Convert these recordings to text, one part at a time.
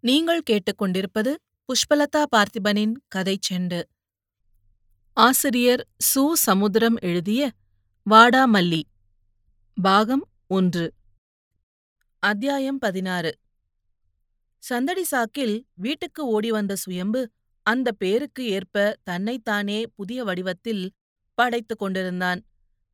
நீங்கள் கேட்டுக்கொண்டிருப்பது புஷ்பலதா பார்த்திபனின் கதை செண்டு. ஆசிரியர் சு. சமுத்திரம் எழுதிய வாடாமல்லி பாகம் ஒன்று. அத்தியாயம் பதினாறு. சந்தடி சாக்கில் வீட்டுக்கு ஓடி வந்த சுயம்பு அந்த பேருக்கு ஏற்ப தன்னைத்தானே புதிய வடிவத்தில் படைத்துக் கொண்டிருந்தான்.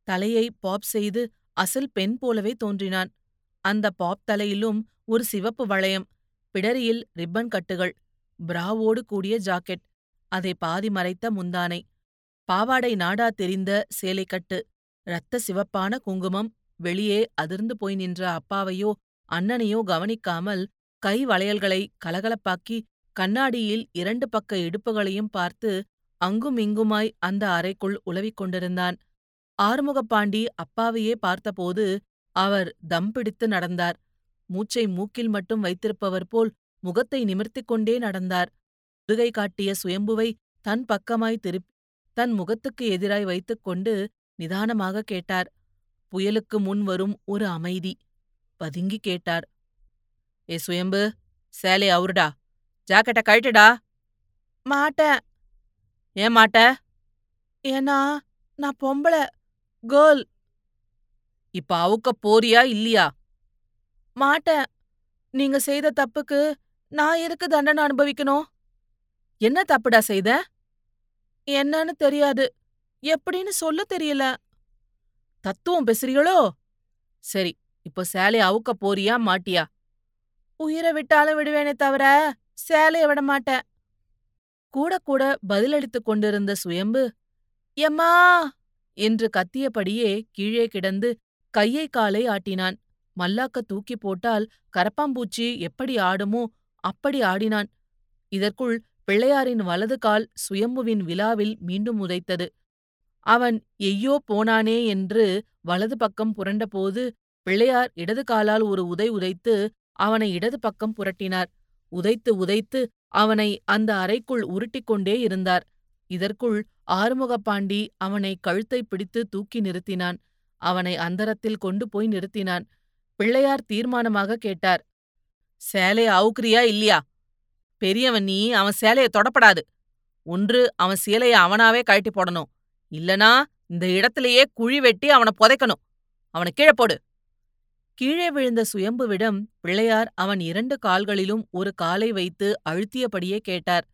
தலையை பாப் செய்து அசல் பெண் போலவே தோன்றினான். அந்த பாப் தலையிலும் ஒரு சிவப்பு வளையம் பிடரியில் ரிப்பன் கட்டுகள் பிராவோடு கூடிய ஜாக்கெட் அதை பாதி மறைத்த முந்தானை பாவாடை நாடா தெரிந்த சேலைக்கட்டு இரத்த சிவப்பான குங்குமம் வெளியே அதிர்ந்து போய் நின்ற அப்பாவையோ அண்ணனையோ கவனிக்காமல் கை வளையல்களை கலகலப்பாக்கி கண்ணாடியில் இரண்டு பக்க இடுப்புகளையும் பார்த்து அங்குமிங்குமாய் அந்த அறைக்குள் உலவிக் கொண்டிருந்தான். ஆறுமுகப்பாண்டி அப்பாவையே பார்த்தபோது அவர் தம் பிடித்து நடந்தார். மூச்சை மூக்கில் மட்டும் வைத்திருப்பவர் போல் முகத்தை நிமிர்த்திக் கொண்டே நடந்தார். முதுகை காட்டிய சுயம்புவை தன் பக்கமாய் திருப்பி தன் முகத்துக்கு எதிராய் வைத்துக்கொண்டு நிதானமாக கேட்டார். புயலுக்கு முன் வரும் ஒரு அமைதி. பதுங்கி கேட்டார். ஏ சுயம்பு சேலை அவுருடா. ஜாக்கெட்டை கழட்டுடா. மாட்டேன். ஏன் மாட்ட? ஏன்னா நான் பொம்பளை. கேர்ள். இப்ப அவுக்க போறியா இல்லையா? மாட்டேன். நீங்க செய்த தப்புக்கு நான் எதுக்கு தண்டனை அனுபவிக்கணும்? என்ன தப்புடா செய்த? என்னன்னு தெரியாது. எப்படின்னு சொல்ல தெரியல. தத்துவம் பேசுறீங்களோ? சரி இப்போ சேலைய அவுக்க போறியா மாட்டியா? உயிரை விட்டாலும் விடுவேனே தவிர சேலைய விட மாட்டேன். கூட கூட பதிலளித்துக் கொண்டிருந்த சுயம்பு எம்மா! என்று கத்தியபடியே கீழே கிடந்து கையை காலை ஆட்டினான். மல்லாக்க தூக்கி போட்டால் கரப்பாம்பூச்சி எப்படி ஆடுமோ அப்படி ஆடினான். இதற்குள் பிள்ளையாரின் வலது கால் சுயம்புவின் விழாவில் மீண்டும் உதைத்தது. அவன் எய்யோ போனானே என்று வலது பக்கம் புரண்டபோது பிள்ளையார் இடது காலால் ஒரு உதை உதைத்து அவனை இடது பக்கம் புரட்டினார். உதைத்து உதைத்து அவனை அந்த அறைக்குள் உருட்டிக்கொண்டே இருந்தார். இதற்குள் ஆறுமுகப்பாண்டி அவனை கழுத்தை பிடித்து தூக்கி நிறுத்தினான். அவனை அந்தரத்தில் கொண்டு போய் நிறுத்தினான். பிள்ளையார் தீர்மானமாக கேட்டார். சேலைய அவுக்குறியா இல்லையா? பெரியவன் நீ அவன் சேலைய தொடப்படாது. ஒன்று அவன் சேலைய அவனாவே கழட்டி போடணும். இல்லனா இந்த இடத்திலேயே குழி வெட்டி அவனை புதைக்கணும். அவனை கீழே போடு. கீழே விழுந்த சுயம்புவிடம் பிள்ளையார் அவன் இரண்டு கால்களிலும் ஒரு காலை வைத்து அழுத்தியபடியே கேட்டார்.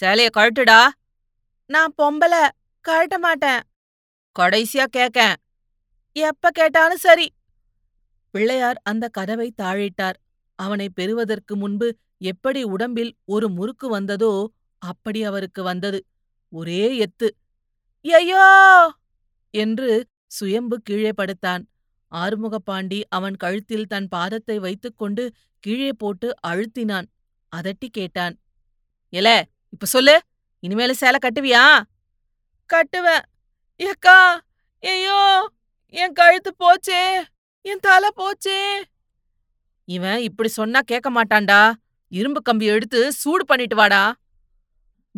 சேலைய கழட்டுடா. நான் பொம்பல கழட்ட மாட்டேன். கடைசியா கேக்கேன். எப்ப கேட்டாலும் சரி. பிள்ளையார் அந்த கதவை தாழிட்டார். அவனை பெறுவதற்கு முன்பு எப்படி உடம்பில் ஒரு முறுக்கு வந்ததோ அப்படி அவருக்கு வந்தது. ஒரே எத்து ஐயோ! என்று சுயம்பு கீழே படுத்தான். ஆறுமுகப்பாண்டி அவன் கழுத்தில் தன் பாதத்தை வைத்துக்கொண்டு கீழே போட்டு அழுத்தினான். அதட்டி கேட்டான் எல இப்ப சொல்லு இனிமேல சேலை கட்டுவியா? கட்டுவேன். ஏக்கா ஐயோ என் கழுத்து போச்சே. என் தலை போச்சே. இவன் இப்படி சொன்னா கேட்க மாட்டான்டா. இரும்பு கம்பி எடுத்து சூடு பண்ணிட்டு வாடா.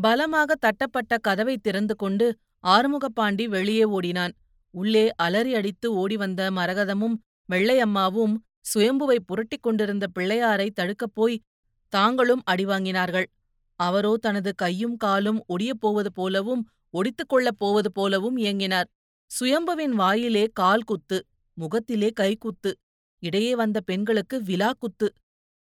பலமாக தட்டப்பட்ட கதவை திறந்து கொண்டு ஆறுமுகப்பாண்டி வெளியே ஓடினான். உள்ளே அலறி அடித்து ஓடி வந்த மரகதமும் வெள்ளையம்மாவும் சுயம்புவை புரட்டிக் கொண்டிருந்த பிள்ளையாரை தடுக்கப் போய் தாங்களும் அடிவாங்கினார்கள் அவரோ தனது கையும் காலும் ஒடியப் போவது போலவும் ஒடித்துக் கொள்ளப் போவது போலவும் இயங்கினார். சுயம்புவின் வாயிலே கால் குத்து. முகத்திலே கைக்குத்து இடையே வந்த பெண்களுக்கு விலா குத்து.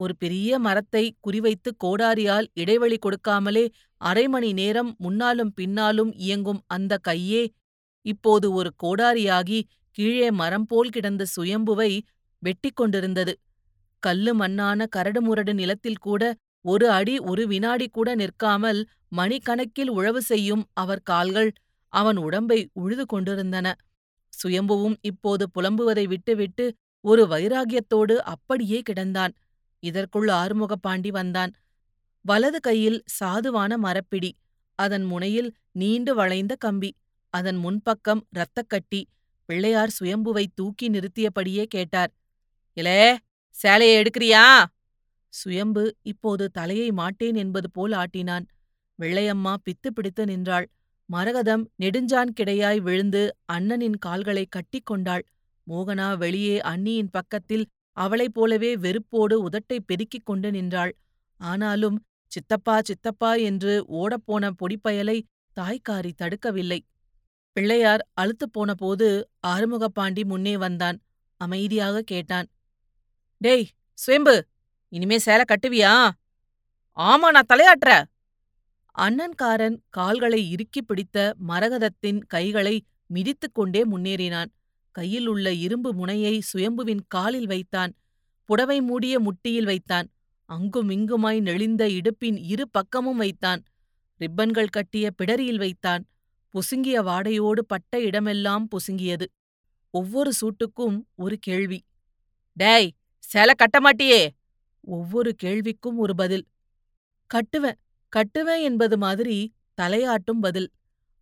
ஒரு பெரிய மரத்தை குறிவைத்து கோடாரியால் இடைவெளி கொடுக்காமலே அரை மணி நேரம் முன்னாலும் பின்னாலும் இயங்கும் அந்த கையே இப்போது ஒரு கோடாரியாகி கீழே மரம் போல் கிடந்த சுயம்புவை வெட்டிக் கொண்டிருந்தது. கல்லு மண்ணான கரடுமுரடு நிலத்தில் கூட ஒரு அடி ஒரு வினாடி கூட நிற்காமல் மணிக்கணக்கில் உழவு செய்யும் அவர் கால்கள் அவன் உடம்பை உழுது கொண்டிருந்தன. சுயம்புவும் இப்போது புலம்புவதை விட்டுவிட்டு ஒரு வைராகியத்தோடு அப்படியே கிடந்தான். இதற்குள் ஆறுமுகப்பாண்டி வந்தான். வலது கையில் சாதுவான மரப்பிடி அதன் முனையில் நீண்டு வளைந்த கம்பி அதன் முன்பக்கம் இரத்தக்கட்டி பிள்ளையார் சுயம்புவை தூக்கி நிறுத்தியபடியே கேட்டார் இலே சேலையை எடுக்கிறியா? சுயம்பு இப்போது தலையை மாட்டேன் என்பது போல் ஆட்டினான். வெள்ளையம்மா பித்து பிடித்து நின்றாள். மரகதம் நெடுஞ்சான் கிடையாய் விழுந்து அண்ணனின் கால்களை கட்டிக் கொண்டாள். மோகனா வெளியே அண்ணியின் பக்கத்தில் அவளைப் போலவே வெறுப்போடு உதட்டை பெருக்கிக் கொண்டு நின்றாள். ஆனாலும் சித்தப்பா சித்தப்பா என்று ஓடப்போன பொடிப்பயலை தாய்க்காரி தடுக்கவில்லை. பிள்ளையார் அழுத்துப் போனபோது ஆறுமுகப்பாண்டி முன்னே வந்தான். அமைதியாக கேட்டான். டேய் சுயம்பு இனிமே சேலை கட்டுவியா? ஆமா நான் தலையாட்டுற அண்ணன்காரன் கால்களை இறுக்கிப் பிடித்த மரகதத்தின் கைகளை மிதித்துக் கொண்டே முன்னேறினான். கையில் உள்ள இரும்பு முனையை சுயம்புவின் காலில் வைத்தான். புடவை மூடிய முட்டியில் வைத்தான். அங்கும் இங்குமாய் நெளிந்த இடுப்பின் இரு பக்கமும் வைத்தான். ரிப்பன்கள் கட்டிய பிடரியில் வைத்தான். புசுங்கிய வாடையோடு பட்ட இடமெல்லாம் புசுங்கியது. ஒவ்வொரு சூட்டுக்கும் ஒரு கேள்வி. டேய் சேலை கட்ட மாட்டியே? ஒவ்வொரு கேள்விக்கும் ஒரு பதில். கட்டுவேன். கட்டுவேன் என்பது மாதிரி தலையாட்டும் பதில்.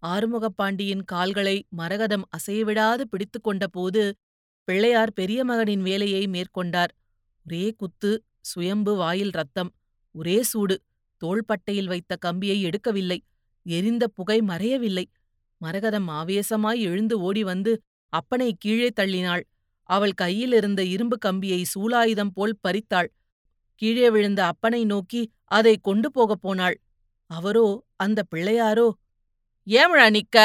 ஆறுமுகப்பாண்டியின் கால்களை மரகதம் அசையவிடாது பிடித்துக் கொண்டபோது பிள்ளையார் பெரிய மகனின் வேலையை மேற்கொண்டார். ஒரே குத்து சுயம்பு வாயில் ரத்தம் ஒரே சூடு தோள்பட்டையில் வைத்த கம்பியை எடுக்கவில்லை எரிந்த புகை மறையவில்லை. மரகதம் ஆவேசமாய் எழுந்து ஓடி வந்து அப்பனை கீழே தள்ளினாள். அவள் கையிலிருந்த இரும்பு கம்பியை சூலாயுதம் போல் பறித்தாள். கீழே விழுந்த அப்பனை நோக்கி அதை கொண்டு போகப் போனாள். அவரோ அந்த பிள்ளையாரோ ஏமழா நிக்க?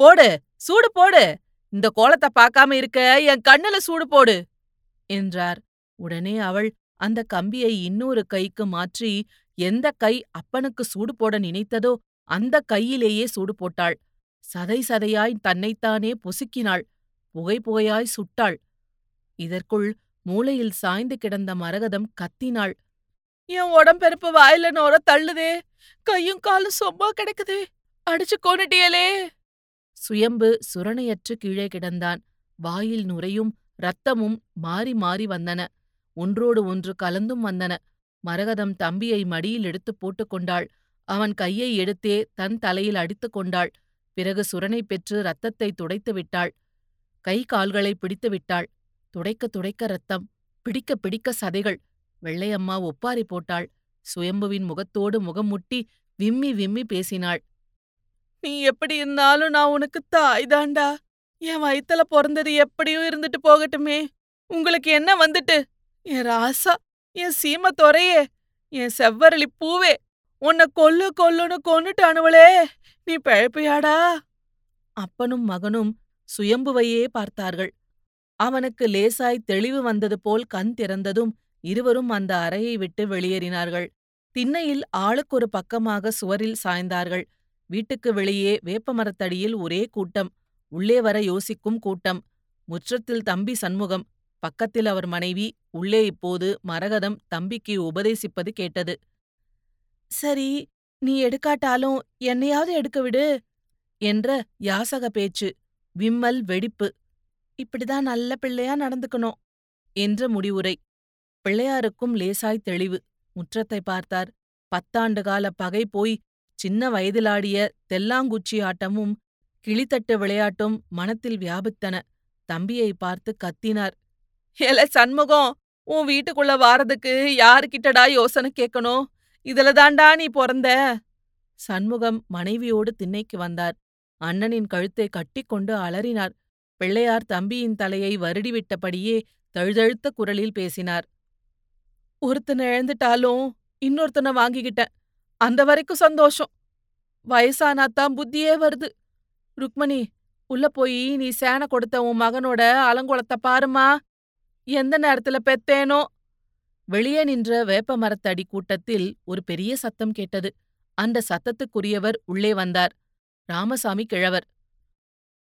போடு சூடு போடு. இந்த கோலத்தை பார்க்காம இருக்க என் கண்ணுல சூடு போடு என்றார். உடனே அவள் அந்த கம்பியை இன்னொரு கைக்கு மாற்றி எந்த கை அப்பனுக்கு சூடு போட நினைத்ததோ அந்த கையிலேயே சூடு போட்டாள். சதை சதையாய் தன்னைத்தானே பொசுக்கினாள். புகை புகையாய் சுட்டாள். இதற்குள் மூலையில் சாய்ந்து கிடந்த மரகதம் கத்தினாள். என் உடம்பெருப்பு வாயில நோர தள்ளுதே. கையும் காலும் சொம்மா கிடக்குதே. அடிச்சு கொண்டுட்டியலே சுயம்பு சுரணையற்று கீழே கிடந்தான். வாயில் நுரையும் ரத்தமும் மாறி மாறி வந்தன. ஒன்றோடு ஒன்று கலந்தும் வந்தன. மரகதம் தம்பியை மடியில் எடுத்துப் போட்டுக்கொண்டாள் அவன் கையை எடுத்தே தன் தலையில் அடித்துக் கொண்டாள். பிறகு சுரணை பெற்று ரத்தத்தை துடைத்து விட்டாள். கை கால்களை பிடித்து விட்டாள். துடைக்க துடைக்க ரத்தம் பிடிக்க பிடிக்க சதைகள். வெள்ளையம்மா ஒப்பாரி போட்டாள். சுயம்புவின் முகத்தோடு முகம் முட்டி விம்மி விம்மி பேசினாள். நீ எப்படி இருந்தாலும் நான் உனக்கு தாய்தாண்டா என் வயித்துல பிறந்தது எப்படியும் இருந்துட்டு போகட்டுமே. உங்களுக்கு என்ன வந்துட்டு? என் ராசா என் சீம தொறையே என் செவ்வரளி பூவே உன்னை கொல்லு கொல்லுன்னு கொன்னுட்டானுவளே நீ பிழைப்பியாடா? அப்பனும் மகனும் சுயம்புவையே பார்த்தார்கள். அவனுக்கு லேசாய் தெளிவு வந்தது போல் கண் திறந்ததும் இருவரும் அந்த அறையை விட்டு வெளியேறினார்கள். திண்ணையில் ஆளுக்கொரு பக்கமாக சுவரில் சாய்ந்தார்கள். வீட்டுக்கு வெளியே வேப்பமரத்தடியில் ஒரே கூட்டம் உள்ளே வர யோசிக்கும் கூட்டம். முற்றத்தில் தம்பி சண்முகம் பக்கத்தில் அவர் மனைவி உள்ளே இப்போது மரகதம் தம்பிக்கு உபதேசிப்பது கேட்டது. சரி நீ எடுக்காட்டாலும் என்னையாவது எடுக்க விடு என்ற யாசக பேச்சு விம்மல் வெடிப்பு இப்படிதான் நல்ல பிள்ளையா நடந்துக்கணும் என்ற முடிவுரை. பிள்ளையாருக்கும் லேசாய் தெளிவு. முற்றத்தை பார்த்தார். பத்தாண்டு கால பகை போய் சின்ன வயதிலாடிய தெல்லாங்குச்சி ஆட்டமும் கிளித்தட்டு விளையாட்டும் மனத்தில் வியாபித்தன. தம்பியை பார்த்து கத்தினார். ஏல சண்முகம் உன் வீட்டுக்குள்ள வாரதுக்கு யாருக்கிட்டடா யோசனை கேட்கணும் இதுல தாண்டா நீ பிறந்த? சண்முகம் மனைவியோடு திண்ணைக்கு வந்தார். அண்ணனின் கழுத்தை கட்டிக்கொண்டு அலறினார். பிள்ளையார் தம்பியின் தலையை வருடிவிட்டபடியே தழுதழுத்த குரலில் பேசினார். ஒருத்தனை இழந்துட்டாலும் இன்னொருத்தனை வாங்கிக்கிட்டேன். அந்த வரைக்கும் சந்தோஷம். வயசானாத்தான் புத்தியே வருது. ருக்மணி உள்ள போய் நீ சேனை கொடுத்த உன் மகனோட அலங்கோலத்தை பாருமா எந்த நேரத்துல பெத்தேனோ? வெளியே நின்ற வேப்ப மரத்தடி கூட்டத்தில் ஒரு பெரிய சத்தம் கேட்டது. அந்த சத்தத்துக்குரியவர் உள்ளே வந்தார். ராமசாமி கிழவர்.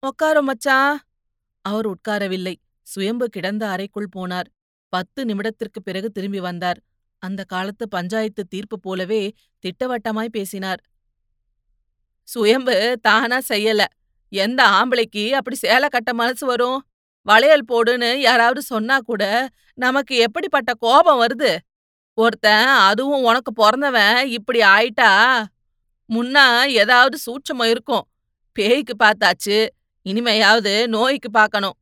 உக்காரம் மச்சான். அவர் உட்காரவில்லை. சுயம்பு கிடந்த அறைக்குள் போனார். பத்து நிமிடத்திற்குப் பிறகு திரும்பி வந்தார். அந்த காலத்து பஞ்சாயத்து தீர்ப்பு போலவே திட்டவட்டமாய் பேசினார். சுயம்பு தானா செய்யல. எந்த ஆம்பளைக்கு அப்படி சேலை கட்ட மனசு வரும்? வளையல் போடுன்னு யாராவது சொன்னா கூட நமக்கு எப்படிப்பட்ட கோபம் வருது? ஒருத்தன் அதுவும் உனக்கு பிறந்தவன் இப்படி ஆயிட்டா? முன்னா ஏதாவது சூட்சமம் இருக்கும். பேய்க்கு பார்த்தாச்சு. இனிமையாவது நோய்க்கு பார்க்கணும்.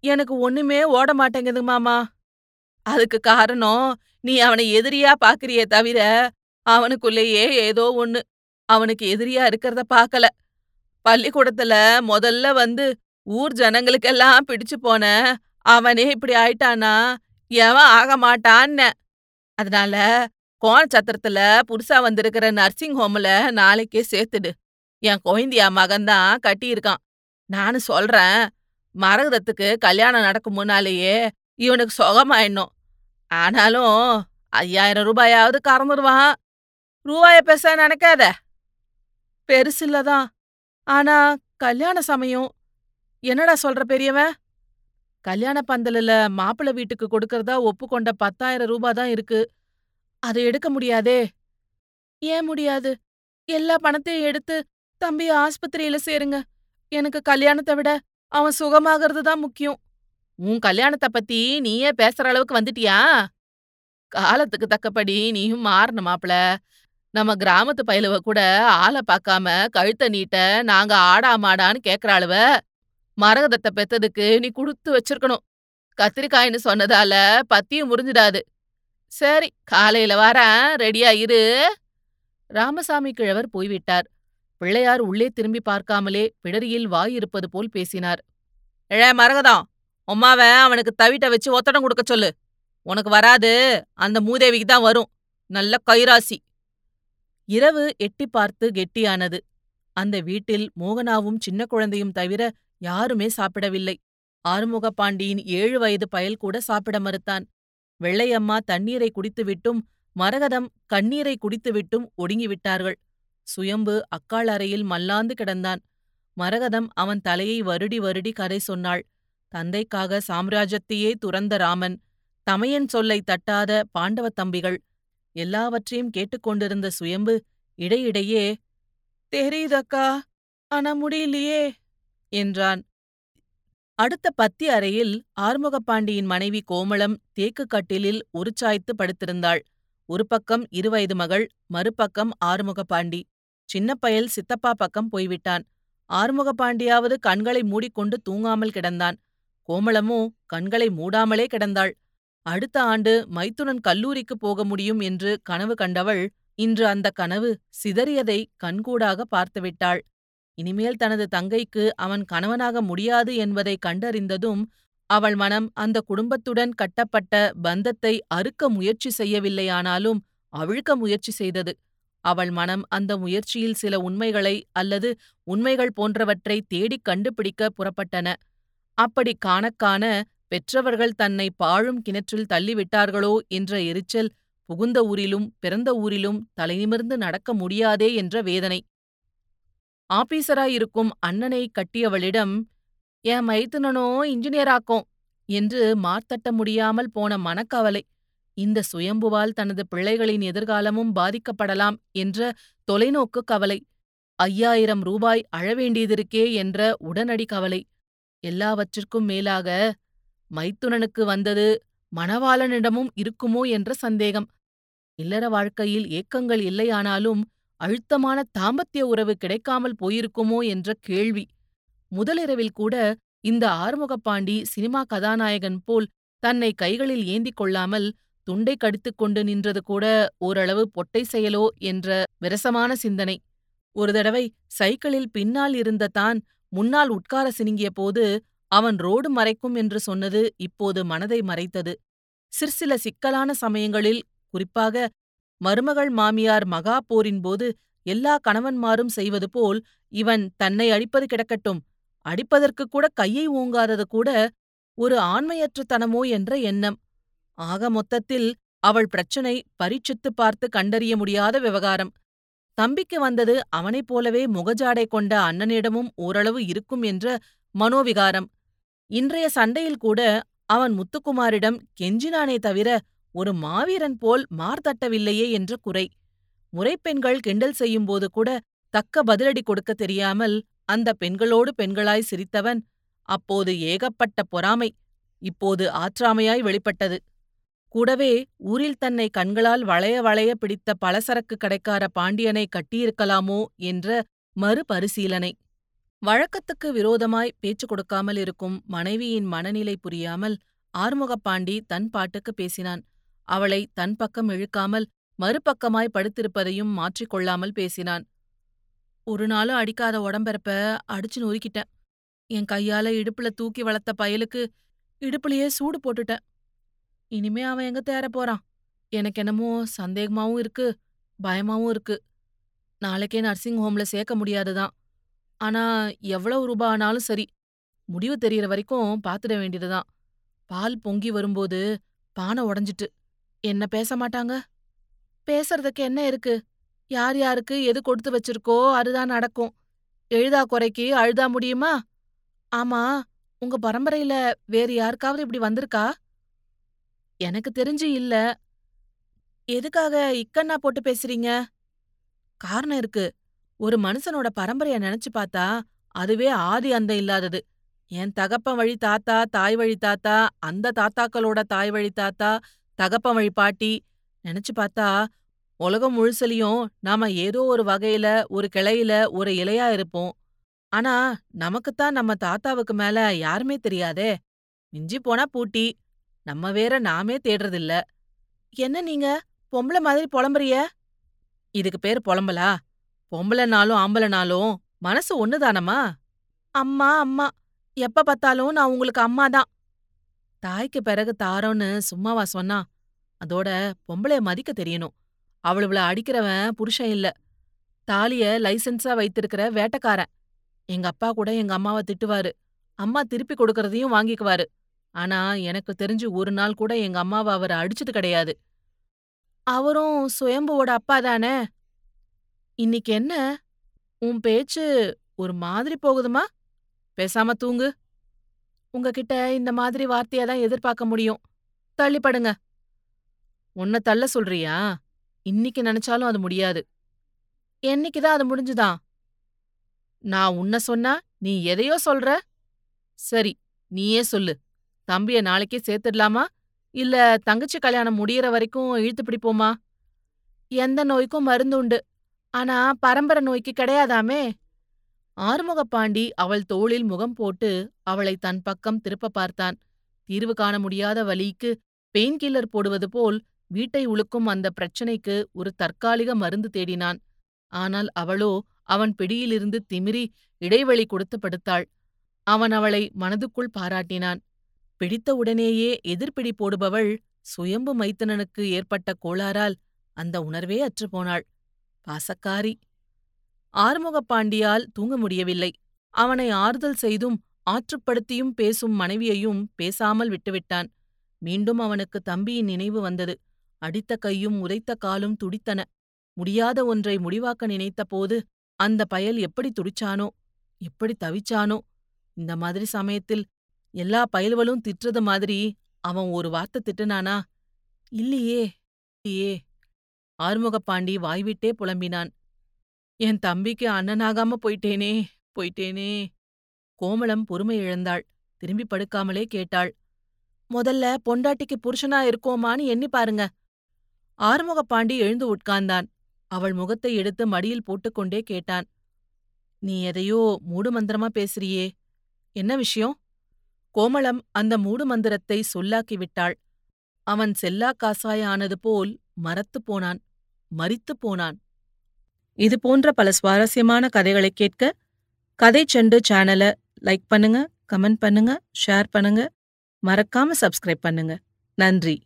எனக்கு ஒண்ணுமே ஓட மாட்டேங்குது மாமா. அதுக்கு காரணம் நீ அவனை எதிரியா பாக்குறியே தவிர அவனுக்குள்ளேயே ஏதோ ஒண்ணு. அவனுக்கு எதிரியா இருக்கிறத பாக்கல பள்ளிக்கூடத்துல முதல்ல வந்து ஊர் ஜனங்களுக்கெல்லாம் பிடிச்சு போன அவனே இப்படி ஆயிட்டானா எவன் ஆக மாட்டான்னு. அதனால கோணச்சத்திரத்துல புதுசா வந்திருக்கிற நர்சிங் ஹோம்ல நாளைக்கே சேர்த்துடு. என் கொய்ந்தியா மகன்தான் கட்டியிருக்கான். நானு சொல்றேன், மரகதத்துக்கு கல்யாணம் நடக்கும் முன்னாலேயே இவனுக்கு சுகமாயிடணும். ஆனாலும் ஐயாயிரம் ரூபாயாவது கறந்துருவான் ரூபாய பேச நினைக்காத. பெருசில்லதான். ஆனா கல்யாண சமயம். என்னடா சொல்ற பெரியவன்? கல்யாண பந்தலில் மாப்பிள வீட்டுக்கு கொடுக்கறதா ஒப்புக்கொண்ட பத்தாயிரம் ரூபா தான் இருக்கு. அதை எடுக்க முடியாதே. ஏன் முடியாது? எல்லா பணத்தையும் எடுத்து தம்பிய ஆஸ்பத்திரியில சேருங்க. எனக்கு கல்யாணத்தை விட அவன் சுகமாகறது தான் முக்கியம். உன் கல்யாணத்த பத்தி நீயே பேசுற அளவுக்கு வந்துட்டியா? காலத்துக்கு தக்கபடி நீயும் மாறணும் மாப்பிள நம்ம கிராமத்து பயலுவ கூட ஆள பாக்காம கழுத்த நீட்ட நாங்க ஆடா மாடான்னு கேக்குறாளுவ. மரகதத்த பெத்ததுக்கு நீ குடுத்து வச்சிருக்கணும். கத்திரிக்காய்னு சொன்னதால பத்தியும் முறிஞ்சிடாது. சரி காலையில வாரேன் ரெடியா இரு. ராமசாமி கிழவர் போய்விட்டார். பிள்ளையார் உள்ளே திரும்பி பார்க்காமலே பிடரியில் வாய் இருப்பது போல் பேசினார். எழே மரகதம், உம்மாவ அவனுக்கு தவிட்ட வச்சு ஒத்தடம் கொடுக்க சொல்லு. உனக்கு வராது, அந்த மூதேவிக்கு தான் வரும். நல்ல கைராசி. இரவு எட்டி பார்த்து கெட்டியானது. அந்த வீட்டில் மோகனாவும் சின்ன குழந்தையும் தவிர யாருமே சாப்பிடவில்லை. ஆறுமுகப்பாண்டியின் ஏழு வயது பயல் கூட சாப்பிட மறுத்தான். வெள்ளையம்மா தண்ணீரை குடித்துவிட்டும் மரகதம் கண்ணீரை குடித்துவிட்டும் ஒடுங்கிவிட்டார்கள். சுயம்பு அக்காள் அறையில் மல்லாந்து கிடந்தான். மரகதம் அவன் தலையை வருடி வருடி கதை சொன்னாள். தந்தைக்காக சாம்ராஜ்யத்தையே துறந்த ராமன், தமையன் சொல்லை தட்டாத பாண்டவத் தம்பிகள், எல்லாவற்றையும் கேட்டுக்கொண்டிருந்த சுயம்பு இடையிடையே தெரியுதக்கா ஆனா முடியலையே என்றான். அடுத்த பத்தி அறையில் ஆறுமுகப்பாண்டியின் மனைவி கோமளம் தேக்கு கட்டிலில் உருச்சாய்த்து படுத்திருந்தாள். ஒரு பக்கம் இருவயது மகள், மறுபக்கம் ஆறுமுகப்பாண்டி. சின்ன பயல் சித்தப்பா பக்கம் போய்விட்டான். ஆறுமுகப்பாண்டியாவது கண்களை மூடிக்கொண்டு தூங்காமல் கிடந்தான். கோமளமோ கண்களை மூடாமலே கிடந்தாள். அடுத்த ஆண்டு மைத்துனன் கல்லூரிக்கு போக முடியும் என்று கனவு கண்டவள், இன்று அந்த கனவு சிதறியதை கண்கூடாக பார்த்துவிட்டாள். இனிமேல் தனது தங்கைக்கு அவன் கணவனாக முடியாது என்பதை கண்டறிந்ததும், அவள் மனம் அந்த குடும்பத்துடன் கட்டப்பட்ட பந்தத்தை அறுக்க முயற்சி செய்யவில்லையானாலும் அவிழ்க்க முயற்சி செய்தது. அவள் மனம் அந்த முயற்சியில் சில உண்மைகளை அல்லது உண்மைகள் போன்றவற்றை தேடிக் கண்டுபிடிக்க புறப்பட்டன. அப்படி காணக்காண பெற்றவர்கள் தன்னை பாழும் கிணற்றில் தள்ளிவிட்டார்களோ என்ற எரிச்சல், புகுந்த ஊரிலும் பிறந்த ஊரிலும் தலைநிமிர்ந்து நடக்க முடியாதே என்ற வேதனை. ஆபீசராயிருக்கும் அண்ணனை கட்டியவளிடம், என் மைத்துனனோ இன்ஜினியராக்கும் என்று மார்த்தட்ட முடியாமல் போன மனக்கவலை. இந்த சுயம்புவால் தனது பிள்ளைகளின் எதிர்காலமும் பாதிக்கப்படலாம் என்ற தொலைநோக்கு கவலை. ஐயாயிரம் ரூபாய் அழவேண்டியதிருக்கே என்ற உடனடி கவலை. எல்லாவற்றிற்கும் மேலாக, மைத்துனனுக்கு வந்தது மணவாளனிடமும் இருக்குமோ என்ற சந்தேகம். இல்லற வாழ்க்கையில் ஏக்கங்கள் இல்லையானாலும் அழுத்தமான தாம்பத்திய உறவு கிடைக்காமல் போயிருக்குமோ என்ற கேள்வி. முதலிரவில் கூட இந்த ஆறுமுகப்பாண்டி சினிமா கதாநாயகன் போல் தன்னை கைகளில் ஏந்திக் கொள்ளாமல் துண்டை கடித்துக்கொண்டு நின்றது கூட ஓரளவு பொட்டை செயலோ என்ற விரசமான சிந்தனை. ஒரு தடவை சைக்கிளில் பின்னால் இருந்த தான் முன்னால் உட்கார சினுங்கிய போது அவன் ரோடு மறைக்கும் என்று சொன்னது இப்போது மனதை மறைத்தது. சிற்சில சிக்கலான சமயங்களில் குறிப்பாக மருமகள் மாமியார் மகா போரின் போது எல்லா கணவன்மாரும் செய்வது போல் இவன் தன்னை அழிப்பது கிடக்கட்டும், அடிப்பதற்குக் கூட கையை ஓங்காதது கூட ஒரு ஆண்மையற்றத்தனமோ என்ற எண்ணம். ஆக மொத்தத்தில் அவள் பிரச்சனை பரீட்சித்து பார்த்து கண்டறிய முடியாத விவகாரம். தம்பிக்கு வந்தது அவனைப் போலவே முகஜாடை கொண்ட அண்ணனிடமும் ஓரளவு இருக்கும் என்ற மனோவிகாரம். இன்றைய சண்டையில் கூட அவன் முத்துக்குமாரிடம் கெஞ்சினானே தவிர ஒரு மாவீரன் போல் மார்தட்டவில்லையே என்ற குறை. முறைப்பெண்கள் கிண்டல் செய்யும்போது கூட தக்க பதிலடி கொடுக்கத் தெரியாமல் அந்த பெண்களோடு பெண்களாய் சிரித்தவன், அப்போது ஏகப்பட்ட பொறாமை, இப்போது ஆற்றாமையாய் வெளிப்பட்டது. கூடவே ஊரில் தன்னை கண்களால் வளைய வளைய பிடித்த பலசரக்கு கடைக்கார பாண்டியனை கட்டியிருக்கலாமோ என்ற மறுபரிசீலனை. வழக்கத்துக்கு விரோதமாய் பேச்சு கொடுக்காமல் இருக்கும் மனைவியின் மனநிலை புரியாமல் ஆறுமுகப்பாண்டி தன் பாட்டுக்கு பேசினான். அவளை தன் பக்கம் இழுக்காமல் மறுபக்கமாய் படுத்திருப்பதையும் மாற்றிக் கொள்ளாமல் பேசினான். ஒரு நாளும் அடிக்காத உடம்பெறப்ப அடிச்சு நொறுக்கிட்டேன். என் கையால இடுப்புல தூக்கி வளர்த்த பயலுக்கு இடுப்புலயே சூடு போட்டுட்டேன். இனிமே அவன் எங்க தேறப் போறான்? எனக்கு என்னமோ சந்தேகமாவும் இருக்கு, பயமாவும் இருக்கு. நாளைக்கே நர்சிங் ஹோம்ல சேர்க்க முடியாதுதான். ஆனா எவ்வளவு ரூபா ஆனாலும் சரி, முடிவு தெரியற வரைக்கும் பாத்துட வேண்டியதுதான். பால் பொங்கி வரும்போது பானை உடஞ்சிட்டு என்ன பேச மாட்டாங்க? பேசுறதுக்கு என்ன இருக்கு? யார் யாருக்கு எது கொடுத்து வச்சிருக்கோ அதுதான் நடக்கும். எழுதா குறைக்கு அழுதா முடியுமா? ஆமா, உங்க பரம்பரையில வேறு யாருக்காவது இப்படி வந்திருக்கா? எனக்கு தெரிஞ்சு இல்ல. எதுக்காக இக்கண்ணா போட்டு பேசுறீங்க? காரணம் இருக்கு. ஒரு மனுஷனோட பரம்பரைய நினைச்சு பார்த்தா, அதுவே ஆதி அந்தம் இல்லாதது. என் தகப்பன் வழி தாத்தா, தாய் வழி தாத்தா, அந்த தாத்தாக்களோட தாய் வழி தாத்தா, தகப்பன் வழி பாட்டி, நினைச்சு பார்த்தா உலகம் முழுசலியும் நாம ஏதோ ஒரு வகையில, ஒரு கிளையில, ஒரு இலையா இருப்போம். ஆனா நமக்குத்தான் நம்ம தாத்தாவுக்கு மேல யாருமே தெரியாதே. மிஞ்சி போனா பூட்டி. நம்ம வேற நாமே தேடுறதில்ல. என்ன நீங்க பொம்பள மாதிரி புலம்புறிய? இதுக்கு பேர் புலம்பலா? பொம்பளைனாலும் ஆம்பளனாலும் மனசு ஒண்ணுதானம்மா? அம்மா அம்மா எப்ப பார்த்தாலும் நான் உங்களுக்கு அம்மா தான். தாய்க்கு பிறகு தாரோன்னு சும்மாவா சொன்னா? அதோட பொம்பளைய மதிக்க தெரியணும். அவளுவள அடிக்கிறவன் புருஷன் இல்ல. தாலிய லைசென்ஸா வைத்திருக்கிற வேட்டக்காரன். எங்க அப்பா கூட எங்க அம்மாவ திட்டுவாரு. அம்மா திருப்பி கொடுக்கறதையும் வாங்கிக்குவாரு. ஆனா எனக்கு தெரிஞ்சு ஒரு நாள் கூட எங்க அம்மாவ அவரு அடிச்சது கிடையாது. அவரும் சுயம்புவோட அப்பா தானே? இன்னிக்கு என்ன? உன் பேச்சு ஒரு மாதிரி போகுதுமா? பேசாம தூங்கு. உங்ககிட்ட இந்த மாதிரி வார்த்தைய தான் எதிர்பார்க்க முடியும். தள்ளிப்படுங்க. உன்ன தள்ள சொல்றியா? இன்னிக்கு நினைச்சாலும் அது முடியாது. என்னைக்குதான் அது முடிஞ்சுதான் நான் உன்ன சொன்னா நீ எதையோ சொல்ற? சரி, நீயே சொல்லு. தம்பிய நாளைக்கே சேர்த்துடலாமா? இல்ல தங்கச்சி கல்யாணம் முடியற வரைக்கும் இழுத்து பிடிப்போமா? எந்த நோய்க்கும் மருந்து உண்டு. ஆனா பரம்பரை நோய்க்கு கிடையாதாமே? ஆறுமுகப்பாண்டி அவள் தோளில் முகம் போட்டு அவளை தன் பக்கம் திருப்ப பார்த்தான். தீர்வு காண முடியாத வலிக்கு பெயின் கில்லர் போடுவது போல் வீட்டை உழுக்கும் அந்த பிரச்சனைக்கு ஒரு தற்காலிக மருந்து தேடினான். ஆனால் அவளோ அவன் பிடியிலிருந்து திமிரி இடைவெளி கொடுத்து படுத்தாள். அவன் அவளை மனதுக்குள் பாராட்டினான். பிடித்தவுடனேயே எதிர்பிடி போடுபவள் சுயம்பு மைத்தனனுக்கு ஏற்பட்ட கோளாறால் அந்த உணர்வே அற்றுப்போனாள். பாசக்காரி. ஆறுமுகப்பாண்டியால் தூங்க முடியவில்லை. அவனை ஆறுதல் செய்தும் ஆற்றுப்படுத்தியும் பேசும் மனைவியையும் பேசாமல் விட்டுவிட்டான். மீண்டும் அவனுக்கு தம்பியின் நினைவு வந்தது. அடித்த கையும் உதைத்த காலும் துடித்தன. முடியாத ஒன்றை முடிவாக்க நினைத்தபோது அந்த பயல் எப்படி துடிச்சானோ எப்படி தவிச்சானோ இந்த மாதிரி சமயத்தில் எல்லா பயல்களும் திட்டுறது மாதிரி அவன் ஒரு வார்த்தை திட்டுனானா இல்லையே இல்லையே. ஆறுமுகப்பாண்டி வாய்விட்டே புலம்பினான். என் தம்பிக்கு அண்ணனாகாம போயிட்டேனே போயிட்டேனே. கோமளம் பொறுமை இழந்தாள். திரும்பி படுக்காமலே கேட்டாள். முதல்ல பொண்டாட்டிக்கு புருஷனா இருக்கோமான்னு எண்ணி பாருங்க. ஆறுமுகப்பாண்டி எழுந்து உட்கார்ந்தான். அவள் முகத்தை எடுத்து மடியில் போட்டுக்கொண்டே கேட்டான் நீ எதையோ மூடு மந்திரமா பேசுறியே என்ன விஷயம்? கோமளம் அந்த மூடு மந்திரத்தை சொல்லாக்கி விட்டாள். அவன் செல்லா காசாய ஆனது போல் மரத்துப் போனான் மறித்துப் போனான். இது போன்ற பல சுவாரஸ்யமான கதைகளை கேட்க கதை செண்டு சேனலை லைக் பண்ணுங்க கமெண்ட் பண்ணுங்க ஷேர் பண்ணுங்க. மறக்காம சப்ஸ்கிரைப் பண்ணுங்க. நன்றி.